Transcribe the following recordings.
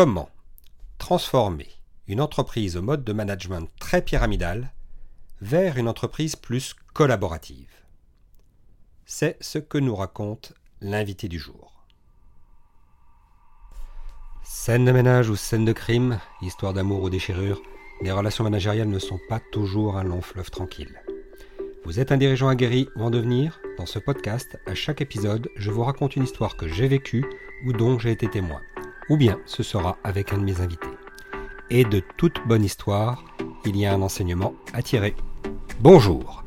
Comment transformer une entreprise au mode de management très pyramidal vers une entreprise plus collaborative? C'est ce que nous raconte l'invité du jour. Scène de ménage ou scène de crime, histoire d'amour ou déchirure, les relations managériales ne sont pas toujours un long fleuve tranquille. Vous êtes un dirigeant aguerri ou en devenir? Dans ce podcast, à chaque épisode, je vous raconte une histoire que j'ai vécue ou dont j'ai été témoin. Ou bien ce sera avec un de mes invités. Et de toute bonne histoire, il y a un enseignement à tirer. Bonjour,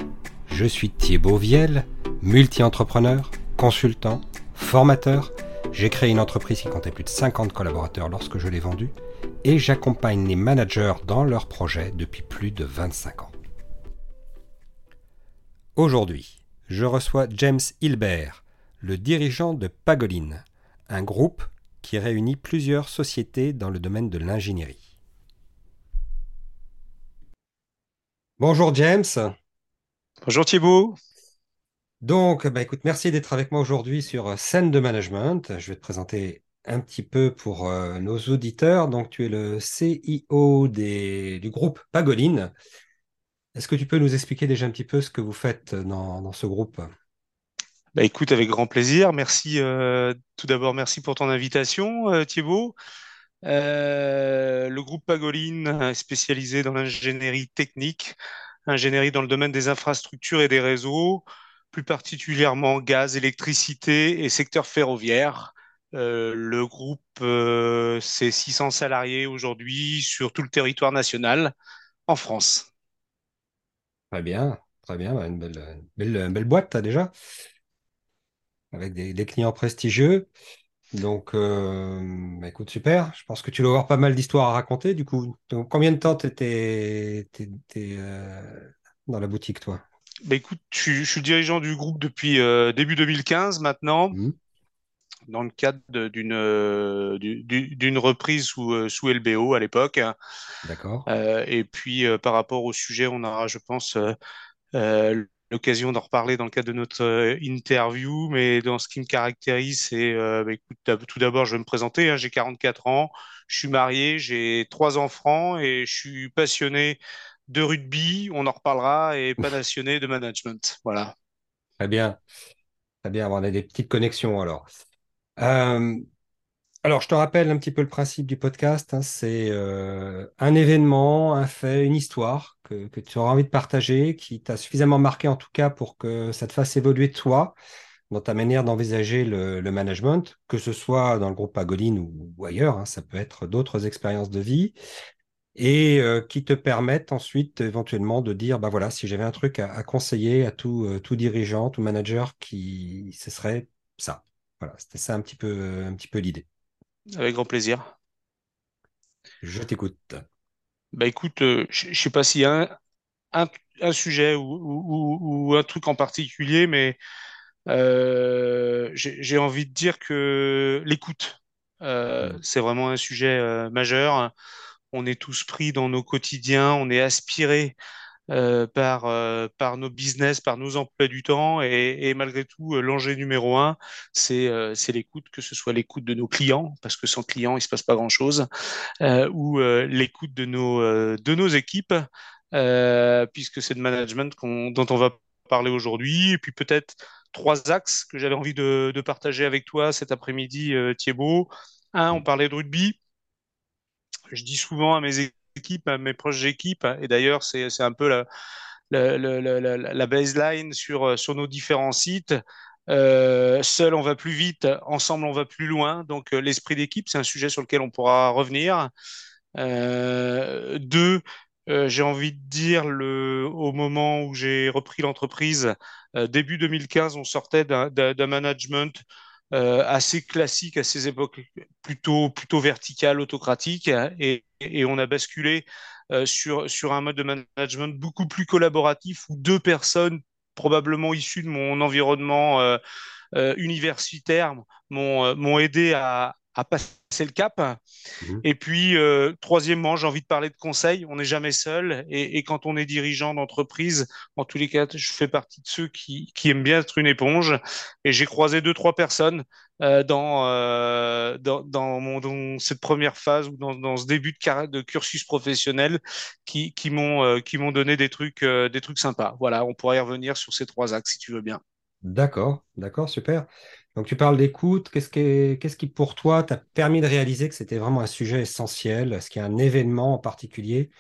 je suis Thibaut Viel, multi-entrepreneur, consultant, formateur. J'ai créé une entreprise qui comptait plus de 50 collaborateurs lorsque je l'ai vendue et j'accompagne les managers dans leurs projets depuis plus de 25 ans. Aujourd'hui, je reçois James Hilbert, le dirigeant de Pagoline, un groupe qui réunit plusieurs sociétés dans le domaine de l'ingénierie. Bonjour James. Bonjour Thibault. Donc, bah, écoute, merci d'être avec moi aujourd'hui sur Scène de Management. Je vais te présenter un petit peu pour euh, nos auditeurs. Donc, tu es le CIO du groupe Pagoline. Est-ce que tu peux nous expliquer déjà un petit peu ce que vous faites dans, ce groupe? Bah, écoute, avec grand plaisir. Merci. Euh, tout d'abord, merci pour ton invitation, euh, Thibault. le groupe Pagoline est spécialisé dans l'ingénierie technique, ingénierie dans le domaine des infrastructures et des réseaux, plus particulièrement gaz, électricité et secteur ferroviaire. Euh, le groupe, euh, c'est 600 salariés aujourd'hui sur tout le territoire national en France. Très bien, très bien. Une belle, boîte, déjà, avec des, clients prestigieux. Donc, euh, bah, écoute, super. Je pense que tu dois avoir pas mal d'histoires à raconter. Du coup, combien de temps tu étais, dans la boutique, toi? Bah, écoute, je, suis dirigeant du groupe depuis début 2015 maintenant. Mmh dans le cadre d'une euh, reprise sous, euh, sous LBO à l'époque. D'accord. Euh, et puis par rapport au sujet, on aura, je pense, l'occasion d'en reparler dans le cadre de notre interview. Mais dans ce qui me caractérise, c'est, bah, écoute, tout d'abord, je vais me présenter. Hein, j'ai 44 ans, je suis marié, j'ai trois enfants et je suis passionné de rugby. On en reparlera et pas passionné de management. Voilà. Très bien. Très bien, on a des petites connexions alors. Euh, alors, je te rappelle un petit peu le principe du podcast. Hein. c'est euh, un événement, un fait, une histoire que, tu auras envie de partager, qui t'a suffisamment marqué en tout cas pour que ça te fasse évoluer toi dans ta manière d'envisager le, management, que ce soit dans le groupe Pagoline ou, ailleurs. Hein. ça peut être d'autres expériences de vie et euh, qui te permettent ensuite éventuellement de dire, bah voilà, si j'avais un truc à, conseiller à tout, tout dirigeant, tout manager, qui ce serait ça. Voilà, c'était ça un petit peu, un petit peu l'idée. Avec grand plaisir. Je t'écoute. Bah écoute, euh, je ne sais pas s'il y a un, un, sujet ou, un truc en particulier, mais euh, j'ai envie de dire que l'écoute, euh, mm. c'est vraiment un sujet majeur. On est tous pris dans nos quotidiens, on est aspiré euh, par, euh, par nos business, par nos emplois du temps. Et, malgré tout, euh, l'enjeu numéro un, c'est l'écoute, que ce soit l'écoute de nos clients, parce que sans clients, il se passe pas grand-chose, ou l'écoute de nos, de nos équipes, puisque c'est de management dont on va parler aujourd'hui. Et puis peut-être trois axes que j'avais envie de, de, partager avec toi cet après-midi, Thibaut. Un, on parlait de rugby. Je dis souvent à mes équipes, équipes, mes proches équipes, et d'ailleurs c'est un peu la, la, la, la, baseline sur, euh, sur nos différents sites. Euh, seul on va plus vite, ensemble on va plus loin. Donc euh, l'esprit d'équipe, c'est un sujet sur lequel on pourra revenir. Euh, deux, euh, j'ai envie de dire, le, au moment où j'ai repris l'entreprise, début 2015, on sortait d'un management euh, assez classique à ces époques, plutôt, plutôt vertical, autocratique, et, et on a basculé euh, sur, sur un mode de management beaucoup plus collaboratif où deux personnes, probablement issues de mon environnement euh, universitaire, m'ont aidé à, à passer le cap. Mhm. Et puis, euh, troisièmement, j'ai envie de parler de conseil. On n'est jamais seul. Et, et, quand on est dirigeant d'entreprise, en tous les cas, je fais partie de ceux qui, qui aiment bien être une éponge. Et j'ai croisé deux, trois personnes euh, dans, euh, dans, dans, mon, dans, cette première phase ou dans, dans ce début de, de, cursus professionnel qui, qui m'ont qui m'ont donné des trucs, des trucs sympas. Voilà, on pourrait y revenir sur ces trois axes si tu veux bien. D'accord, d'accord, super. Donc tu parles d'écoute. Qu'est-ce qui, pour toi t'a permis de réaliser que c'était vraiment un sujet essentiel? Est-ce qu'il y a un événement en particulier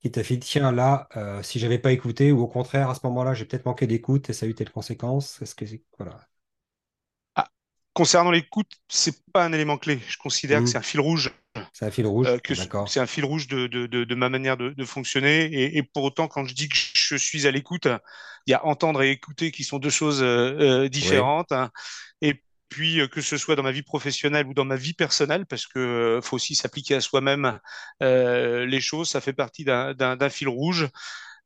qui t'a fait, tiens, là, euh, si j'avais pas écouté, ou au contraire, à ce moment-là, j'ai peut-être manqué d'écoute et ça a eu telle conséquence? Est-ce que voilà. Ah, concernant l'écoute, c'est pas un élément clé. Je considère que Mmh. c'est un fil rouge. C'est un fil rouge, Euh, c'est un fil rouge de, de, de, de ma manière de, fonctionner. Et, et, pour autant, quand je dis que je suis à l'écoute, il y a entendre et écouter qui sont deux choses euh, Oui. différentes. Hein. Et puis, euh, que ce soit dans ma vie professionnelle ou dans ma vie personnelle, parce que euh, faut aussi s'appliquer à soi-même euh, les choses, ça fait partie d'un fil rouge.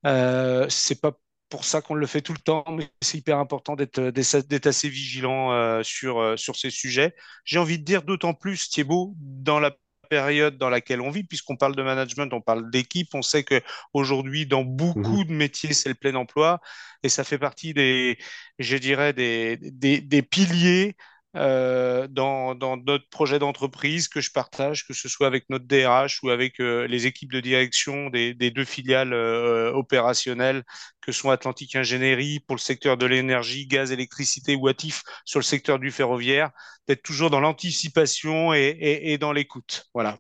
Euh, c'est pas pour ça qu'on le fait tout le temps, mais c'est hyper important d'être d'être assez vigilant euh, sur, euh, sur ces sujets. J'ai envie de dire d'autant plus, Thibaut, dans la période dans laquelle on vit, puisqu'on parle de management, on parle d'équipe, on sait que aujourd'hui dans Mhm. beaucoup de métiers, c'est le plein emploi, et ça fait partie des, je dirais, des, des, des piliers euh, dans, notre projet d'entreprise que je partage, que ce soit avec notre DRH ou avec euh, les équipes de direction des, deux filiales euh, opérationnelles que sont Atlantique Ingénierie pour le secteur de l'énergie, gaz, électricité ou Atif sur le secteur du ferroviaire, d'être toujours dans l'anticipation et, dans l'écoute. Voilà.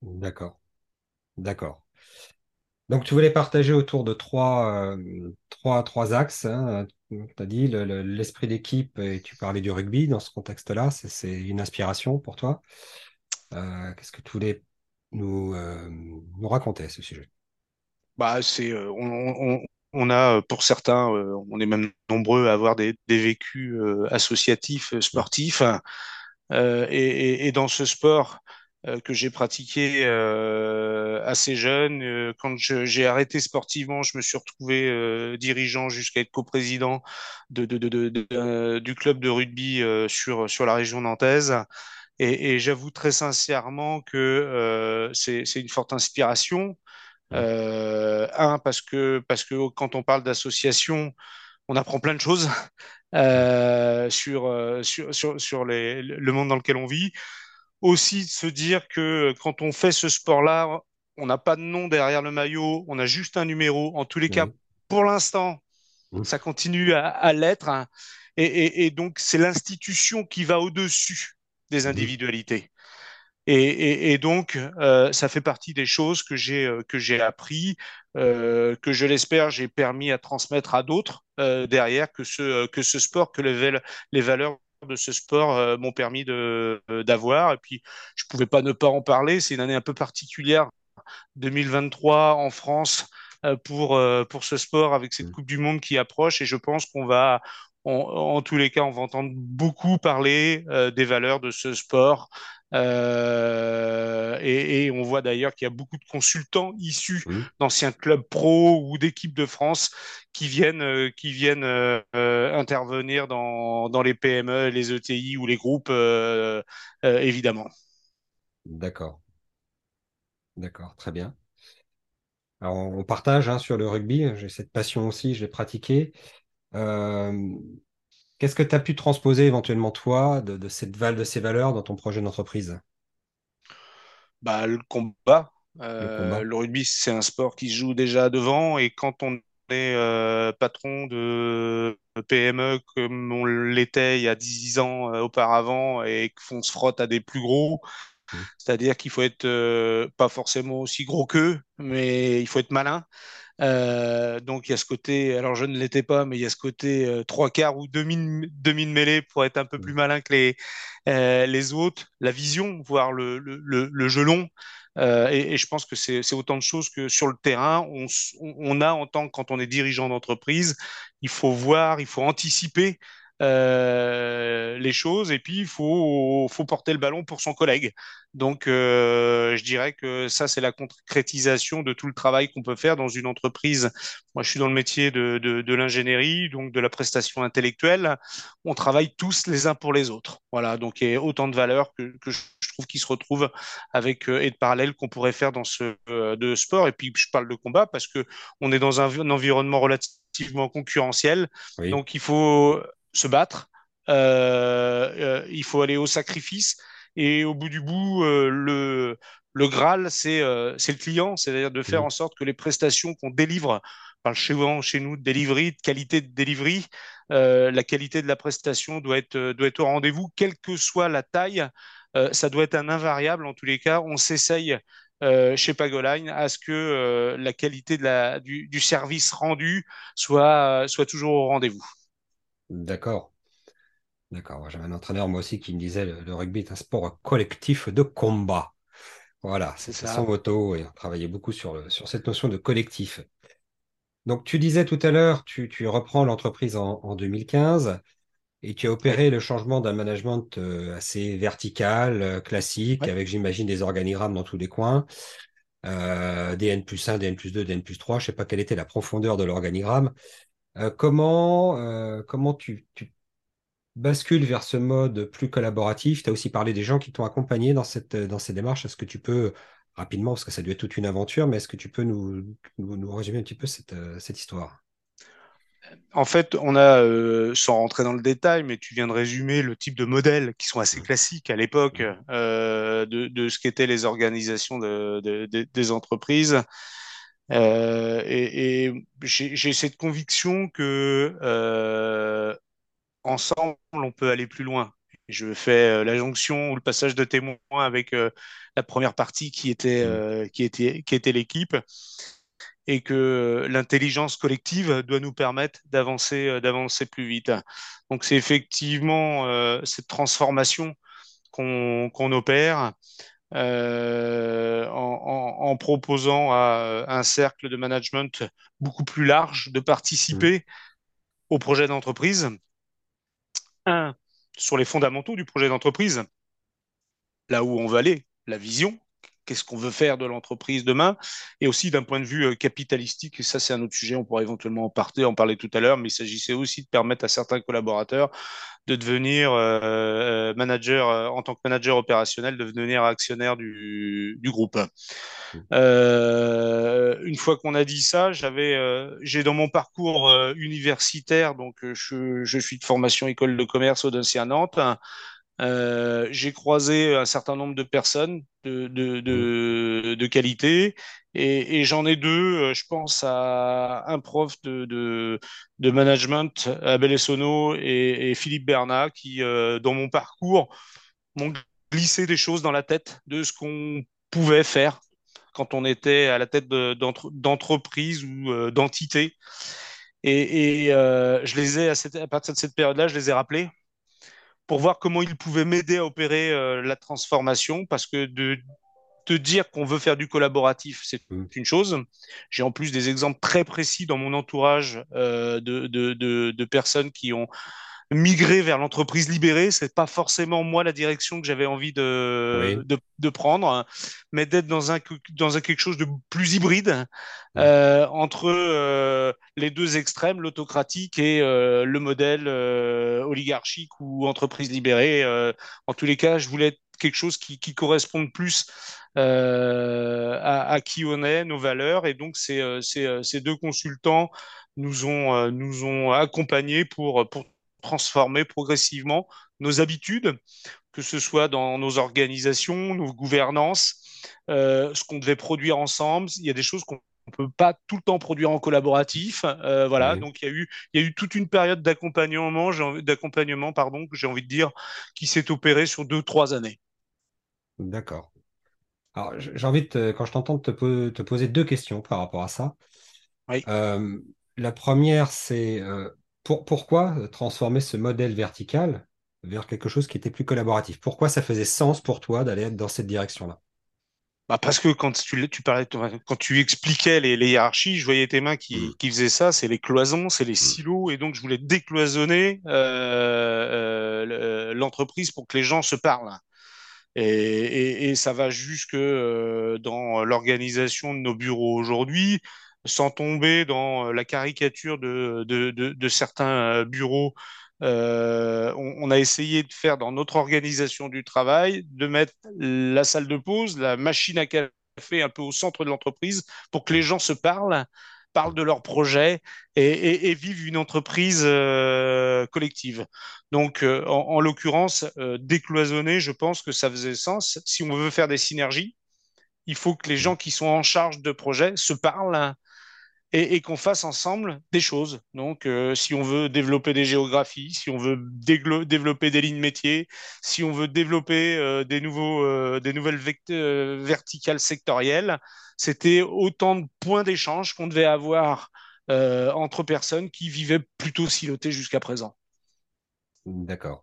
D'accord, d'accord. Donc, tu voulais partager autour de trois, trois, trois axes. hein. Tu as dit le- le- l'esprit d'équipe et tu parlais du rugby dans ce contexte-là. C'est une inspiration pour toi. Euh, qu'est-ce que tu voulais nous, euh, nous raconter à ce sujet? Bah, c'est, euh, on, a, pour certains, on est même nombreux à avoir des, vécus associatifs, sportifs. Et, dans ce sport que j'ai pratiqué euh, assez jeune, euh, quand je- j'ai arrêté sportivement, je me suis retrouvé euh, dirigeant jusqu'à être coprésident de, euh, du club de rugby euh, sur, sur la région nantaise. Et, et j'avoue très sincèrement que euh, c'est, c'est une forte inspiration. Euh, un, parce que, parce que quand on parle d'association, on apprend plein de choses euh, sur, euh, sur, sur, sur les, le monde dans lequel on vit. Aussi, de se dire que quand on fait ce sport-là, on n'a pas de nom derrière le maillot, on a juste un numéro. En tous les cas, pour l'instant, ça continue à, à l'être. hein. Et, et, et donc, c'est l'institution qui va au-dessus des individualités. Et, donc, euh, ça fait partie des choses que j'ai euh, que j'ai appris, euh, que je l'espère, j'ai permis à transmettre à d'autres euh, derrière que ce que ce sport, que les valeurs de ce sport euh, m'ont permis de euh, d'avoir. Et puis, je pouvais pas ne pas en parler. C'est une année un peu particulière, 2023 en France euh, pour pour ce sport avec cette Mm. Coupe du Monde qui approche. Et je pense qu'on va en, en tous les cas, on va entendre beaucoup parler des valeurs de ce sport euh, et, et, on voit d'ailleurs qu'il y a beaucoup de consultants issus d'anciens clubs pro ou d'équipes de France qui viennent, euh, qui viennent euh, intervenir dans, dans les PME, les ETI ou les groupes, évidemment. D'accord, d'accord, très bien. Alors, on partage hein, sur le rugby. J'ai cette passion aussi, je l'ai pratiqué. Euh, qu'est-ce que tu as pu transposer éventuellement toi de, de cette de ces valeurs dans ton projet d'entreprise? Bah, le combat, Le euh, combat? le rugby, c'est un sport qui se joue déjà devant et quand on est euh, patron de PME comme on l'était il y a 10 ans euh, auparavant et qu'on se frotte à des plus gros, Mm. C'est-à-dire qu'il faut être euh, pas forcément aussi gros qu'eux, mais il faut être malin. Euh, donc il y a ce côté, alors je ne l'étais pas, mais il y a ce côté euh, trois quarts ou demi, demi de mêlée pour être un peu plus Mm. malin que les, euh, les autres, la vision, voire le, le, jeu long. Et, et je pense que c'est autant de choses que sur le terrain, on, on a en tant que quand on est dirigeant d'entreprise, il faut voir, il faut anticiper euh, les choses et puis il faut, faut porter le ballon pour son collègue. Donc, euh, je dirais que ça, c'est la concrétisation de tout le travail qu'on peut faire dans une entreprise. Moi, je suis dans le métier de, de, de l'ingénierie, donc de la prestation intellectuelle. On travaille tous les uns pour les autres. Voilà, donc il y a autant de valeurs que, que je trouve qui se retrouvent avec euh, et de parallèles qu'on pourrait faire dans ce de sport. Et puis, je parle de combat parce que on est dans un, un environnement relativement concurrentiel. Oui. Donc, il faut se battre. Euh, euh, il faut aller au sacrifice. Et au bout du bout, euh, le, le Graal, c'est euh, c'est le client, c'est-à-dire de faire Mm. en sorte que les prestations qu'on délivre, par chez, chez nous, de delivery, de qualité de delivery, euh, la qualité de la prestation doit être, doit être au rendez-vous, quelle que soit la taille. Euh, ça doit être un invariable en tous les cas. On s'essaye euh, chez Pagoline à ce que euh, la qualité de la, du, du service rendu soit, soit toujours au rendez-vous. D'accord. D'accord. J'avais un entraîneur, moi aussi, qui me disait le, le rugby est un sport collectif de combat. Voilà, C'est son ça. motto et on travaillait beaucoup sur, le- sur cette notion de collectif. Donc, tu disais tout à l'heure, tu, tu reprends l'entreprise en, en 2015 et tu as opéré le changement d'un management euh, assez vertical, euh, classique, Ouais. avec, j'imagine, des organigrammes dans tous les coins, euh, des N plus 1, des N plus 2, des N plus 3. Je ne sais pas quelle était la profondeur de l'organigramme. Euh, comment, euh, comment tu, tu bascules vers ce mode plus collaboratif? Tu as aussi parlé des gens qui t'ont accompagné dans cette, dans ces démarches. Est-ce que tu peux, rapidement, parce que ça doit être toute une aventure, mais est-ce que tu peux nous, nous, nous résumer un petit peu cette, euh, cette histoire? En fait, on a, euh, sans rentrer dans le détail, mais tu viens de résumer le type de modèles qui sont assez Mm. classiques à l'époque Mm. euh, de, de ce qu'étaient les organisations de- de- de- des entreprises. Euh, et et j'ai cette conviction que euh, ensemble, on peut aller plus loin. Je fais euh, la jonction ou le passage de témoin avec euh, la première partie qui était, Mm. euh, qui était, qui était l'équipe et que l'intelligence collective doit nous permettre d'avancer, d'avancer plus vite. Donc c'est effectivement cette transformation qu'on qu'on opère euh, en, en- en proposant à un cercle de management beaucoup plus large de participer au projet d'entreprise. Un, sur les fondamentaux du projet d'entreprise, là où on veut aller, la vision, qu'est-ce qu'on veut faire de l'entreprise demain, et aussi d'un point de vue euh, capitalistique, et ça c'est un autre sujet, on pourra éventuellement en parler, en parler tout à l'heure, mais il s'agissait aussi de permettre à certains collaborateurs de devenir euh, euh, manager, en tant que manager opérationnel, de devenir actionnaire du, du groupe. Mm. Euh, une fois qu'on a dit ça, j'avais, euh, j'ai dans mon parcours universitaire, donc je, je suis de formation école de commerce au à Nantes, euh, j'ai croisé un certain nombre de personnes de, de, Mm. de, de qualité et, et j'en ai deux. euh, Je pense à un prof de, management, Abel Essonneau et, et Philippe Bernat, qui, euh, dans mon parcours, m'ont glissé des choses dans la tête de ce qu'on pouvait faire quand on était à la tête de- d'entre- d'entreprise ou euh, d'entité. Et, et je les ai, à, cette- à partir de cette période-là, je les ai rappelés pour voir comment ils pouvaient m'aider à opérer euh, la transformation, parce que de te dire qu'on veut faire du collaboratif, c'est Mm. une chose. J'ai en plus des exemples très précis dans mon entourage euh, de, de, de, de personnes qui ont migré vers l'entreprise libérée. C'est pas forcément moi la direction que j'avais envie de, Oui. de, de prendre, mais d'être dans un, dans un quelque chose de plus hybride euh, entre euh, les deux extrêmes, l'autocratique et euh, le modèle euh, oligarchique ou entreprise libérée. Euh, en tous les cas, je voulais être quelque chose qui, qui corresponde plus euh, à, à qui on est, nos valeurs. Et donc, ces, ces, ces deux consultants nous ont, nous ont accompagnés pour, pour transformer progressivement nos habitudes, que ce soit dans nos organisations, nos gouvernances, euh, ce qu'on devait produire ensemble. Il y a des choses qu'on on peut pas tout le temps produire en collaboratif. Euh, voilà, Oui. donc il y a eu, il y a eu toute une période d'accompagnement, pardon, que j'ai envie de dire, qui s'est opérée sur deux, trois années. D'accord. Alors, j'ai envie de te- quand je t'entends te, po- te poser deux questions par rapport à ça. Oui. Euh, la première, c'est pour, pourquoi transformer ce modèle vertical vers quelque chose qui était plus collaboratif? Pourquoi ça faisait sens pour toi d'aller dans cette direction-là? Bah parce que quand tu, tu parlais, quand tu expliquais les, les, hiérarchies, je voyais tes mains qui, Mm. qui faisaient ça, c'est les cloisons, c'est les Mm. silos, et donc je voulais décloisonner euh, euh, l'entreprise pour que les gens se parlent. Et, et, et ça va jusque euh, dans l'organisation de nos bureaux aujourd'hui, sans tomber dans la caricature de, certains euh, bureaux. Euh, on, a essayé de faire dans notre organisation du travail, de mettre la salle de pause, la machine à café un peu au centre de l'entreprise pour que les gens se parlent, parlent de leurs projets et, vivent une entreprise euh, collective. Donc, euh, en, en l'occurrence, euh, décloisonner, je pense que ça faisait sens. Si on veut faire des synergies, il faut que les gens qui sont en charge de projets se parlent et, et qu'on fasse ensemble des choses. Donc, euh, si on veut développer des géographies, si on veut développer des lignes métiers, si on veut développer euh, des, nouveaux, euh, des nouvelles verticales sectorielles, c'était autant de points d'échange qu'on devait avoir entre personnes qui vivaient plutôt silotées jusqu'à présent. D'accord.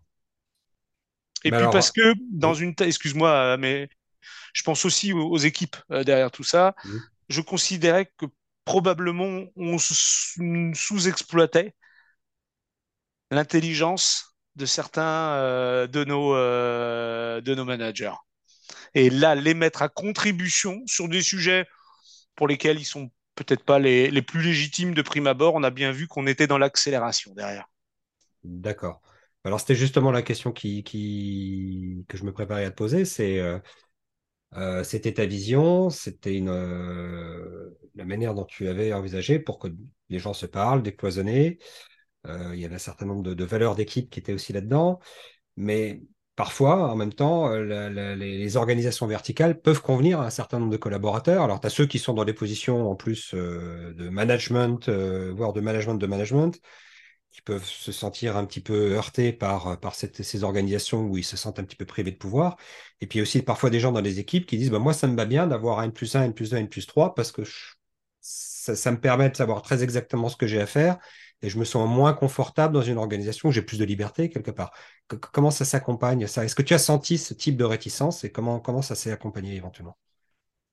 Et Mais puis parce que dans une, excuse-moi, mais je pense aussi aux, équipes derrière tout ça. Je considérais que probablement on sous-exploitait l'intelligence de certains euh, de, nos, euh, de nos managers. Et là, les mettre à contribution sur des sujets pour lesquels ils sont peut-être pas les, les plus légitimes de prime abord, on a bien vu qu'on était dans l'accélération derrière. D'accord. Alors, c'était justement la question qui, qui, que je me préparais à te poser. C'est, euh, euh, c'était ta vision, c'était euh, la manière dont tu avais envisagé pour que les gens se parlent, décloisonner. Euh, il y avait un certain nombre de, valeurs d'équipe qui étaient aussi là-dedans. Mais parfois, en même temps, les, les organisations verticales peuvent convenir à un certain nombre de collaborateurs. Alors, tu as ceux qui sont dans des positions en plus de management, voire de management de management, qui peuvent se sentir un petit peu heurtés par, par ces organisations où ils se sentent un petit peu privés de pouvoir. Et puis aussi parfois des gens dans les équipes qui disent bah, Moi, ça me va bien d'avoir un N plus 1, N plus 2, N plus 3 parce que ça, me permet de savoir très exactement ce que j'ai à faire et je me sens moins confortable dans une organisation où j'ai plus de liberté quelque part. Comment ça s'accompagne ça? Est-ce que tu as senti ce type de réticence et comment, comment ça s'est accompagné éventuellement?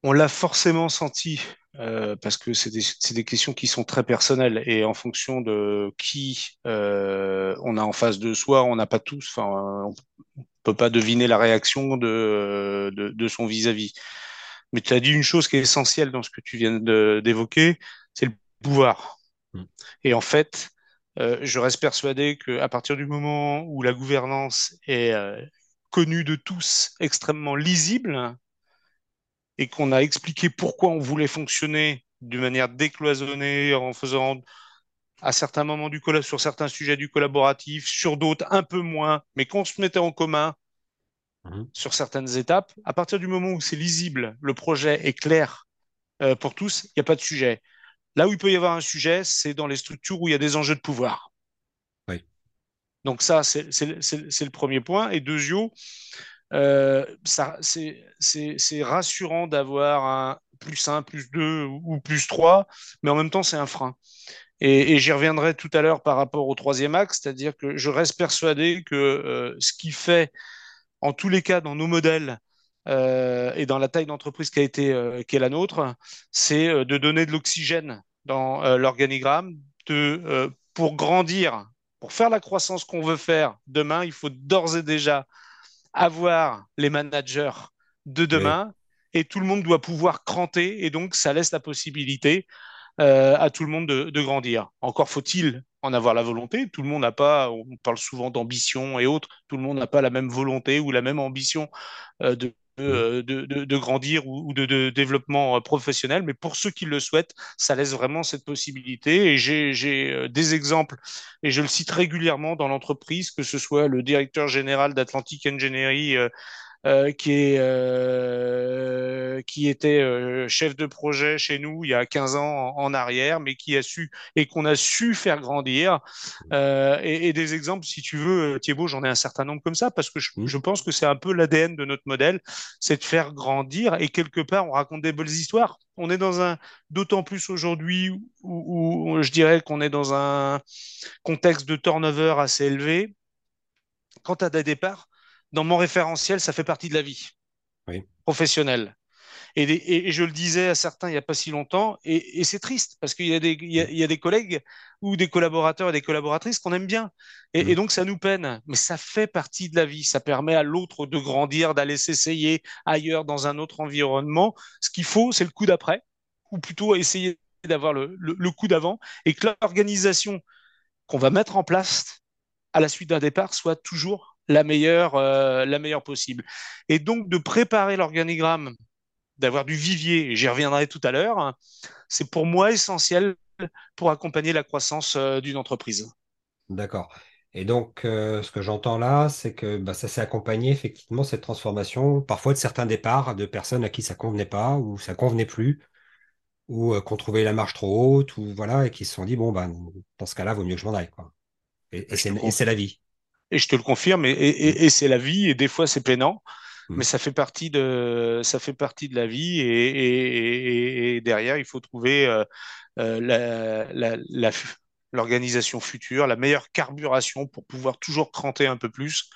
On l'a forcément senti euh, parce que c'est des, questions qui sont très personnelles et en fonction de qui euh, on a en face de soi, on n'a pas tous, enfin, on peut pas deviner la réaction de, de, de son vis-à-vis. Mais tu as dit une chose qui est essentielle dans ce que tu viens d'évoquer, c'est le pouvoir. Mm. Et en fait, euh, je reste persuadé qu'à partir du moment où la gouvernance est connue de tous, extrêmement lisible, et qu'on a expliqué pourquoi on voulait fonctionner d'une manière décloisonnée, en faisant à certains moments du sur certains sujets du collaboratif, sur d'autres un peu moins, mais qu'on se mettait en commun Mhm. sur certaines étapes, à partir du moment où c'est lisible, le projet est clair euh, pour tous, il n'y a pas de sujet. Là où il peut y avoir un sujet, c'est dans les structures où il y a des enjeux de pouvoir. Oui. Donc ça, c'est le premier point. Et deuxio, euh, c'est rassurant d'avoir un plus 1, plus 2 ou plus 3, mais en même temps, c'est un frein. Et, j'y reviendrai tout à l'heure par rapport au troisième axe, c'est-à-dire que je reste persuadé que euh, ce qui fait, en tous les cas, dans nos modèles euh, et dans la taille d'entreprise qui a euh, qui est la nôtre, c'est de donner de l'oxygène dans l'organigramme, pour grandir, pour faire la croissance qu'on veut faire demain, il faut d'ores et déjà avoir les managers de Oui. demain et tout le monde doit pouvoir cranter et donc ça laisse la possibilité euh, à tout le monde de, de grandir. Encore faut-il en avoir la volonté. Tout le monde n'a pas, on parle souvent d'ambition et autres, tout le monde n'a pas la même volonté ou la même ambition euh, de. De, de, de, grandir ou, de, de, développement euh, professionnel. Mais pour ceux qui le souhaitent, ça laisse vraiment cette possibilité. Et j'ai euh, des exemples, et je le cite régulièrement dans l'entreprise, que ce soit le directeur général d'Atlantic Engineering euh, euh, qui, est, euh, qui était euh, chef de projet chez nous il y a 15 ans en, en arrière, mais qui a su et qu'on a su faire grandir. Et, et, des exemples, si tu veux, Thibaut, j'en ai un certain nombre comme ça, parce que je, je pense que c'est un peu l'ADN de notre modèle, c'est de faire grandir, et quelque part, on raconte des belles histoires. On est dans un, d'autant plus aujourd'hui où, où, où je dirais qu'on est dans un contexte de turnover assez élevé. Quand tu as des départs, dans mon référentiel, ça fait partie de la vie Oui. professionnelle. Et, je le disais à certains il n'y a pas si longtemps, et, c'est triste parce qu'il y, a des collègues ou des collaborateurs et des collaboratrices qu'on aime bien. Et, et, donc ça nous peine, mais ça fait partie de la vie. Ça permet à l'autre de grandir, d'aller s'essayer ailleurs dans un autre environnement. Ce qu'il faut, c'est le coup d'après, ou plutôt essayer d'avoir le, le coup d'avant, et que l'organisation qu'on va mettre en place à la suite d'un départ soit toujours la meilleure, euh, la meilleure possible. Et donc de préparer l'organigramme, d'avoir du vivier, j'y reviendrai tout à l'heure, c'est pour moi essentiel pour accompagner la croissance euh, d'une entreprise. D'accord. Et donc, euh, ce que j'entends là, c'est que bah, ça s'est accompagné effectivement cette transformation, parfois de certains départs de personnes à qui ça convenait pas ou ça convenait plus, ou qu'on trouvait la marche trop haute, ou voilà, et qui se sont dit bon ben dans ce cas-là, vaut mieux que je m'en aille quoi. et c'est la vie et je te le confirme, et, c'est la vie, et des fois c'est peinant, mm. mais ça fait partie de, ça fait partie de la vie, et, derrière, il faut trouver euh, euh, l'organisation future, la meilleure carburation pour pouvoir toujours cranter un peu plus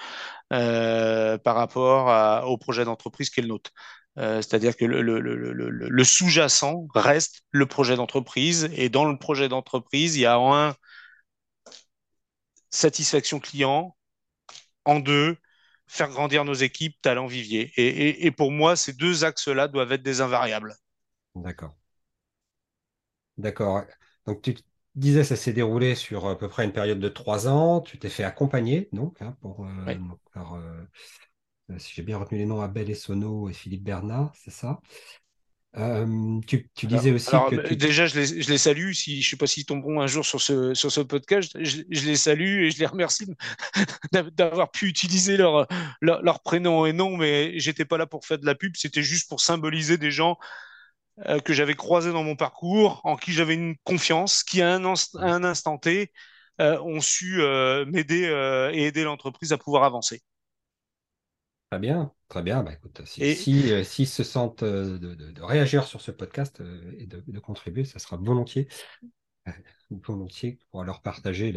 euh, par rapport au projet d'entreprise qu'est le nôtre. C'est-à-dire que le, sous-jacent reste le projet d'entreprise, et dans le projet d'entreprise, il y a un satisfaction client, en deux, faire grandir nos équipes, talent vivier. Et, pour moi, ces deux axes-là doivent être des invariables. D'accord. D'accord. Donc tu disais, ça s'est déroulé sur à peu près une période de trois ans. Tu t'es fait accompagner, donc, hein, pour, euh, euh, si j'ai bien retenu les noms, Abel Essonneau et Philippe Bernard, c'est ça? Euh, tu, disais aussi que. Déjà, je les, je les, salue. Si, je ne sais pas s'ils tomberont un jour sur ce, sur ce podcast. Je, les salue et je les remercie d'avoir pu utiliser leur, leur, prénom et nom. Mais j'étais pas là pour faire de la pub. C'était juste pour symboliser des gens euh, que j'avais croisés dans mon parcours, en qui j'avais une confiance, qui à un, un instant T euh, ont su m'aider et aider l'entreprise à pouvoir avancer. Très bien, très bien. Bah, écoute, si, euh, s'ils se sentent euh, de, réagir sur ce podcast euh, et de, contribuer, ça sera volontiers, volontiers pour leur partager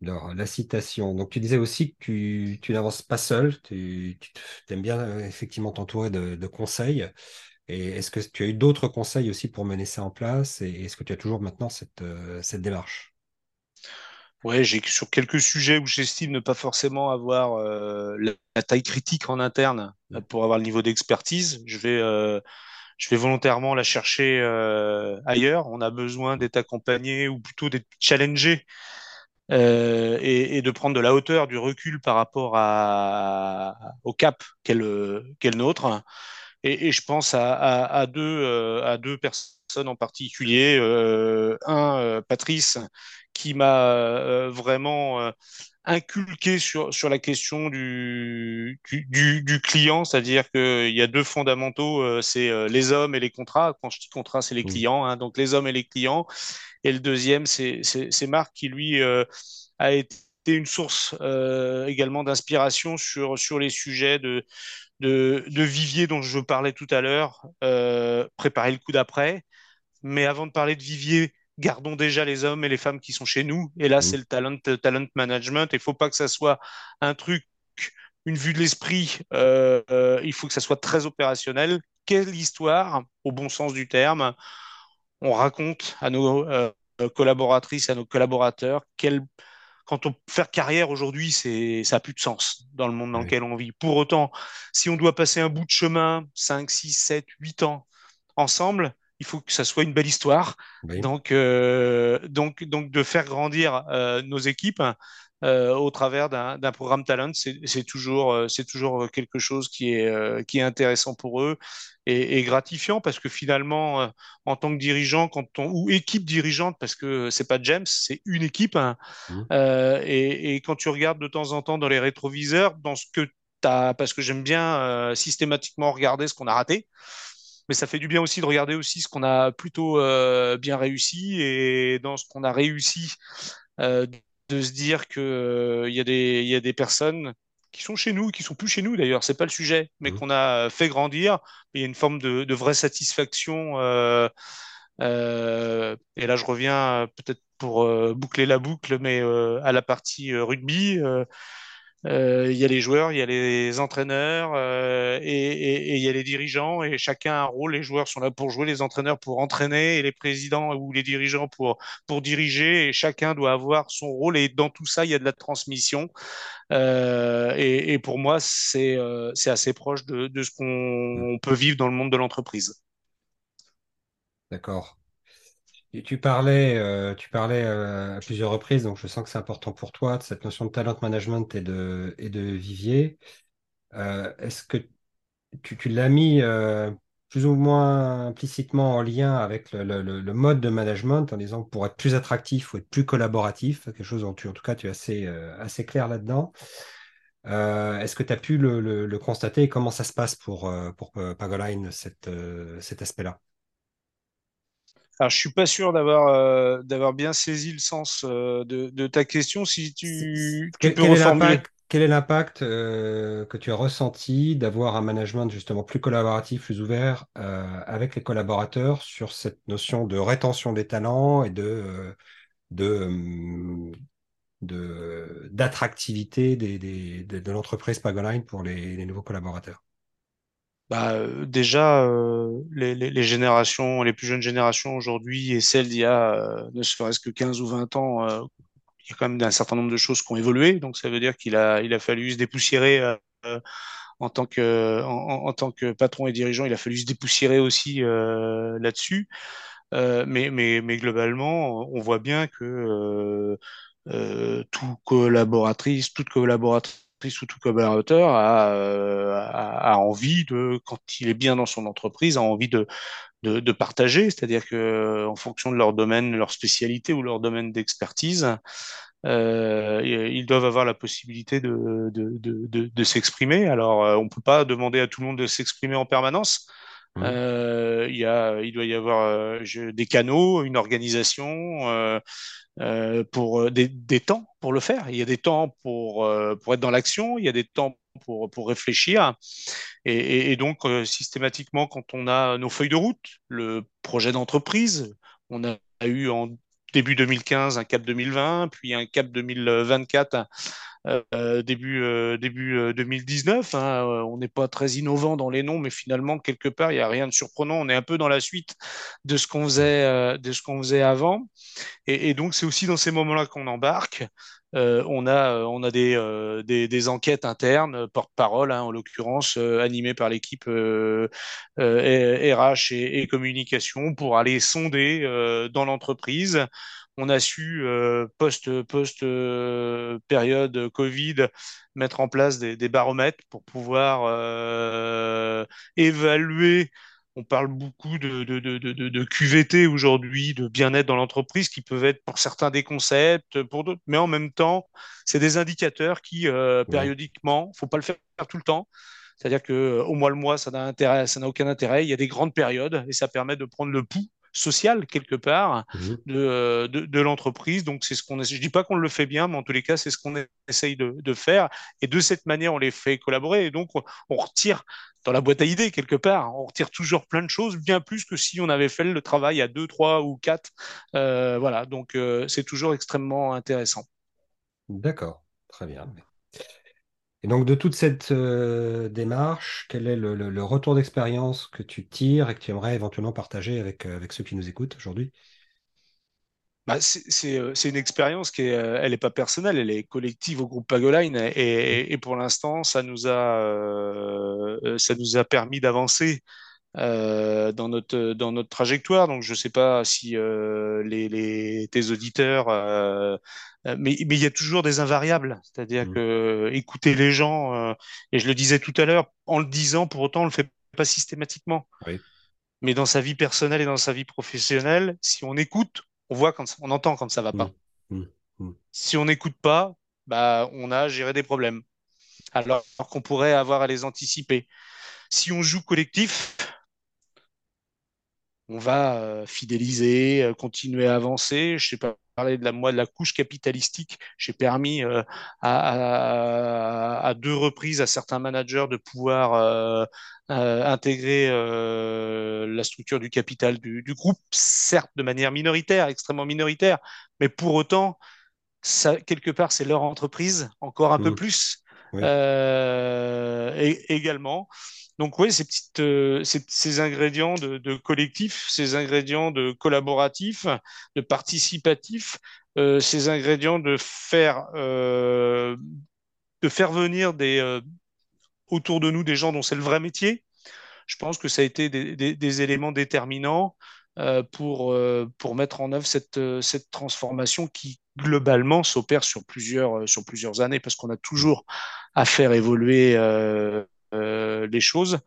leur, la citation. Donc, tu disais aussi que tu, n'avances pas seul, tu, aimes bien effectivement t'entourer de, conseils. Et est-ce que tu as eu d'autres conseils aussi pour mener ça en place? Et est-ce que tu as toujours maintenant cette, cette démarche? Ouais, j'ai sur quelques sujets où j'estime ne pas forcément avoir euh, la, taille critique en interne euh, pour avoir le niveau d'expertise. Je vais, euh, je vais volontairement la chercher ailleurs. On a besoin d'être accompagné ou plutôt d'être challengé et, et, de prendre de la hauteur, du recul par rapport à, au cap qu'est le, nôtre. Et, et, je pense à, à, à deux, à deux personnes en particulier. un, Patrice qui m'a euh, vraiment euh, inculqué sur, sur la question du, du, du, client, c'est-à-dire qu'il y a deux fondamentaux, euh, c'est les hommes et les contrats. Quand je dis contrat, c'est les clients, hein, donc les hommes et les clients. Et le deuxième, c'est Marc qui, lui, a été une source également d'inspiration sur, sur les sujets de, de, de, vivier dont je parlais tout à l'heure, préparer le coup d'après. Mais avant de parler de vivier, gardons déjà les hommes et les femmes qui sont chez nous. Et là, mmh. c'est le talent, talent management. Il ne faut pas que ça soit un truc, une vue de l'esprit. Euh, euh, il faut que ça soit très opérationnel. Quelle histoire, au bon sens du terme, on raconte à nos euh, collaboratrices, à nos collaborateurs. Quand on fait carrière aujourd'hui, c'est ça n'a plus de sens dans le monde dans lequel on vit. Pour autant, si on doit passer un bout de chemin, 5, 6, 7, 8 ans ensemble, il faut que ça soit une belle histoire. Donc, euh, donc, donc, de faire grandir euh, nos équipes euh, au travers d'un programme talent, c'est toujours, c'est toujours quelque chose qui est, qui est intéressant pour eux et, gratifiant parce que finalement, en tant que dirigeant, quand on, ou équipe dirigeante, parce que c'est pas James, c'est une équipe, hein, mmh. et, et, quand tu regardes de temps en temps dans les rétroviseurs, dans ce que parce que j'aime bien systématiquement regarder ce qu'on a raté mais ça fait du bien aussi de regarder aussi ce qu'on a plutôt euh, bien réussi et dans ce qu'on a réussi euh, de se dire que euh, il y, a des, y a des personnes qui sont chez nous, qui sont plus chez nous d'ailleurs, c'est pas le sujet, mais mmh. qu'on a fait grandir. Il y a une forme de, de vraie satisfaction. et là, je reviens peut-être pour boucler la boucle, mais à la partie rugby il y a les joueurs, il y a les entraîneurs euh, et, et, et, il y a les dirigeants et chacun a un rôle. Les joueurs sont là pour jouer, les entraîneurs pour entraîner et les présidents ou les dirigeants pour, pour diriger et chacun doit avoir son rôle et dans tout ça, il y a de la transmission. Euh, et, et, pour moi, c'est euh, assez proche de, de ce qu'on peut vivre dans le monde de l'entreprise. D'accord. Tu parlais, euh, tu parlais euh, à plusieurs reprises, donc je sens que c'est important pour toi, de cette notion de talent management et de, et de vivier. Euh, est-ce que tu, l'as mis plus ou moins implicitement en lien avec le, mode de management en disant que pour être plus attractif, faut être plus collaboratif, quelque chose dont tu, en tout cas, tu es assez, assez clair là-dedans. Est-ce que tu as pu le, constater? Et comment ça se passe pour, pour Pagoline, cet aspect-là? Alors, je suis pas sûr d'avoir euh, d'avoir bien saisi le sens euh, de, de ta question. Si tu, tu Quel, peux quel est reformuler. l'impact, quel est l'impact euh, que tu as ressenti d'avoir un management justement plus collaboratif, plus ouvert avec les collaborateurs sur cette notion de rétention des talents et de, euh, de, de- d'attractivité des, des- de, de l'entreprise Pagoline pour les, les nouveaux collaborateurs? Bah, euh, déjà, euh, les, générations, les plus jeunes générations aujourd'hui et celles d'il y a euh, ne serait-ce que 15 ou 20 ans, il y a quand même un certain nombre de choses qui ont évolué. Donc, ça veut dire qu'il a, il a fallu se dépoussiérer en tant que, en, tant que patron et dirigeant. Il a fallu se dépoussiérer aussi là-dessus. Mais, mais, mais globalement, on voit bien que tout collaboratrice, toute collaboratrice ou tout collaborateur a, euh, a, a envie de, quand il est bien dans son entreprise, a envie de, de, partager, c'est-à-dire que en fonction de leur domaine, leur spécialité ou leur domaine d'expertise, euh, ils doivent avoir la possibilité de, de, de, de, s'exprimer. Alors, euh, on peut pas demander à tout le monde de s'exprimer en permanence. Mhm. Euh, il y a, il doit y avoir euh, des canaux, une organisation euh, pour des, temps pour le faire. Il y a des temps pour, pour être dans l'action, il y a des temps pour, pour réfléchir. Et, donc, systématiquement, quand on a nos feuilles de route, le projet d'entreprise, on a eu en début 2015 un cap 2020, puis un cap 2024 euh, début, euh, début euh, 2019. Hein, euh, on n'est pas très innovant dans les noms, mais finalement, quelque part, il n'y a rien de surprenant. On est un peu dans la suite de ce qu'on faisait, de ce qu'on faisait avant. Et, donc, c'est aussi dans ces moments-là qu'on embarque. On a, on a des, des, enquêtes internes, porte-parole, hein, en l'occurrence, animées par l'équipe RH et, communication pour aller sonder dans l'entreprise. On a su, euh, post, post euh, période Covid, mettre en place des, des baromètres pour pouvoir euh, évaluer on parle beaucoup de, de, de, de, de QVT aujourd'hui, de bien-être dans l'entreprise, qui peuvent être pour certains des concepts, pour d'autres, mais en même temps, c'est des indicateurs qui, euh, périodiquement, faut pas le faire tout le temps. C'est-à-dire que euh, au mois le mois, ça n'a intérêt, ça n'a aucun intérêt. Il y a des grandes périodes et ça permet de prendre le pouls social quelque part de, euh, de, de l'entreprise. Donc c'est ce qu'on je dis pas qu'on le fait bien, mais en tous les cas c'est ce qu'on essaye de, de, faire. Et de cette manière on les fait collaborer. Et donc on retire dans la boîte à idées quelque part, on retire toujours plein de choses, bien plus que si on avait fait le travail à deux, trois ou quatre. Euh, voilà, donc euh, c'est toujours extrêmement intéressant. D'accord, très bien. Et donc, de toute cette euh, démarche, quel est le, retour d'expérience que tu tires et que tu aimerais éventuellement partager avec, euh, avec ceux qui nous écoutent aujourd'hui? Bah, c'est euh, c'est une expérience qui est, euh, elle est pas personnelle, elle est collective au groupe Pagoline et, pour l'instant, ça ça nous a permis d'avancer euh, dans notre dans notre trajectoire. Donc, je sais pas si euh, les, les tes auditeurs, euh, euh, mais mais il y a toujours des invariables, c'est-à-dire Mhm. que écouter les gens, euh, et je le disais tout à l'heure, en le disant, pour autant, on le fait pas systématiquement. Oui. Mais dans sa vie personnelle et dans sa vie professionnelle, si on écoute, on voit quand on entend quand ça va pas. Mhm. Mhm. Si on n'écoute pas, bah on a géré des problèmes, alors qu'on pourrait avoir à les anticiper. Si on joue collectif, on va euh, fidéliser, euh, continuer à avancer. Je sais pas parler de la moi de la couche capitalistique. J'ai permis euh, à, à, à, deux reprises à certains managers de pouvoir euh, euh, intégrer la structure du capital du, du, groupe, certes de manière minoritaire, extrêmement minoritaire, mais pour autant, ça, quelque part, c'est leur entreprise, encore un peu Plus. également. Donc oui, ces, petites, ces, ingrédients de, collectif, ces ingrédients de collaboratif, de participatif, ces ingrédients de faire, de faire venir des, autour de nous des gens dont c'est le vrai métier, je pense que ça a été des, éléments déterminants euh, pour, euh, pour mettre en œuvre cette, euh, cette transformation qui globalement s'opère sur plusieurs, sur plusieurs années parce qu'on a toujours à faire évoluer les choses.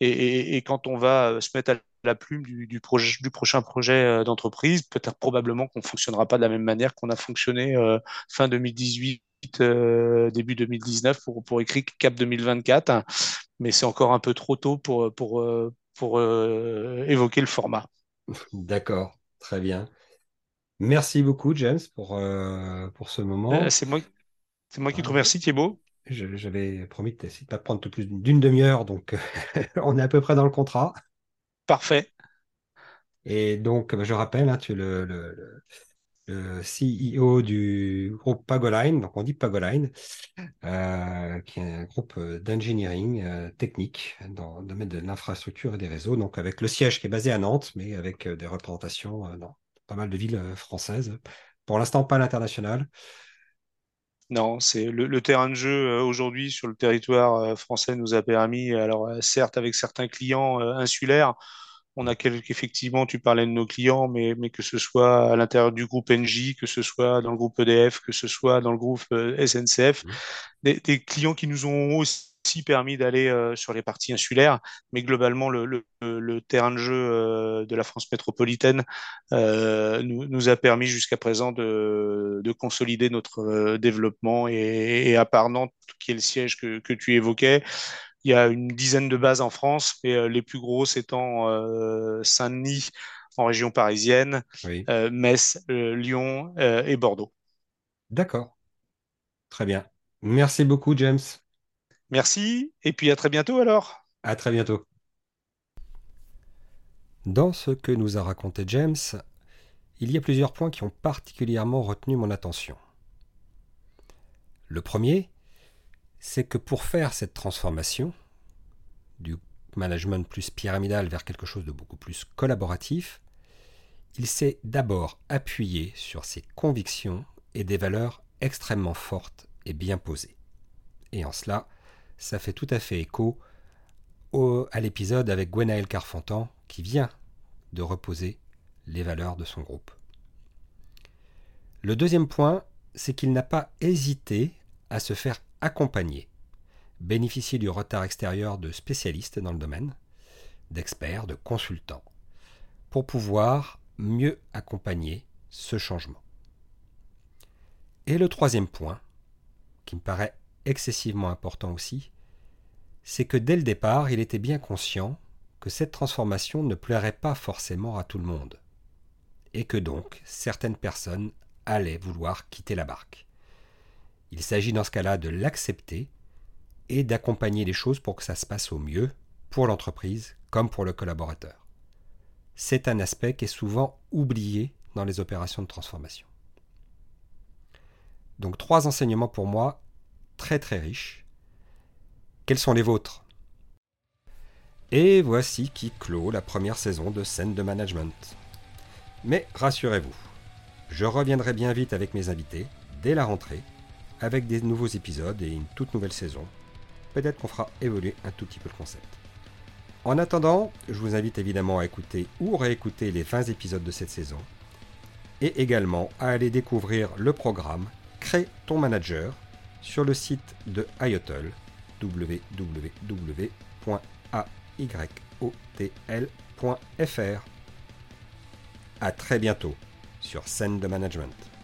Et, quand on va se mettre à la plume du, projet, du prochain projet d'entreprise, peut-être probablement qu'on ne fonctionnera pas de la même manière qu'on a fonctionné fin 2018 début 2019 pour, pour écrire Cap 2024 mais c'est encore un peu trop tôt pour, pour, euh, pour euh, évoquer le format. D'accord, très bien. Merci beaucoup, James, pour, euh, pour ce moment. c'est moi, c'est moi qui te remercie, Thibaut. J'avais promis de ne pas prendre plus d'une demi-heure, donc on est à peu près dans le contrat. Parfait. Et donc, je rappelle, hein, tu le, le, le CEO du groupe Pagoline, donc on dit Pagoline, euh, qui est un groupe d'engineering euh, technique dans le domaine de l'infrastructure et des réseaux, donc avec le siège qui est basé à Nantes, mais avec euh, des représentations dans pas mal de villes françaises. Pour l'instant, pas à l'international. Non, c'est le, terrain de jeu aujourd'hui sur le territoire français nous a permis, alors certes avec certains clients insulaires, on a quelques, effectivement, tu parlais de nos clients, mais, mais que ce soit à l'intérieur du groupe NJ, que ce soit dans le groupe EDF, que ce soit dans le groupe euh, SNCF, mmh. des, clients qui nous ont aussi permis d'aller euh, sur les parties insulaires, mais globalement, le, terrain de jeu euh, de la France métropolitaine nous, a permis jusqu'à présent de, consolider notre développement. Et, à part Nantes, qui est le siège que, que tu évoquais, il y a une dizaine de bases en France, euh, les plus grosses étant euh, Saint-Denis en région parisienne, euh, Metz, Lyon et Bordeaux. D'accord. Très bien. Merci beaucoup, James. Merci, et puis à très bientôt alors. À très bientôt. Dans ce que nous a raconté James, il y a plusieurs points qui ont particulièrement retenu mon attention. Le premier, c'est que pour faire cette transformation du management plus pyramidal vers quelque chose de beaucoup plus collaboratif, il s'est d'abord appuyé sur ses convictions et des valeurs extrêmement fortes et bien posées. Et en cela, ça fait tout à fait écho à l'épisode avec Gwenaël Carfantan qui vient de reposer les valeurs de son groupe. Le deuxième point, c'est qu'il n'a pas hésité à se faire accompagner, bénéficier du retard extérieur de spécialistes dans le domaine, d'experts, de consultants, pour pouvoir mieux accompagner ce changement. Et le troisième point, qui me paraît excessivement important aussi, c'est que dès le départ, il était bien conscient que cette transformation ne plairait pas forcément à tout le monde, et que donc certaines personnes allaient vouloir quitter la barque. Il s'agit dans ce cas-là de l'accepter et d'accompagner les choses pour que ça se passe au mieux pour l'entreprise comme pour le collaborateur. C'est un aspect qui est souvent oublié dans les opérations de transformation. Donc trois enseignements pour moi très très riches. Quels sont les vôtres? Et voici qui clôt la première saison de scène de management. Mais rassurez-vous, je reviendrai bien vite avec mes invités dès la rentrée avec des nouveaux épisodes et une toute nouvelle saison. Peut-être qu'on fera évoluer un tout petit peu le concept. En attendant, je vous invite évidemment à écouter ou réécouter les 20 épisodes de cette saison et également à aller découvrir le programme Crée ton manager sur le site de IOTL www.ayotl.fr. À très bientôt sur scène de management.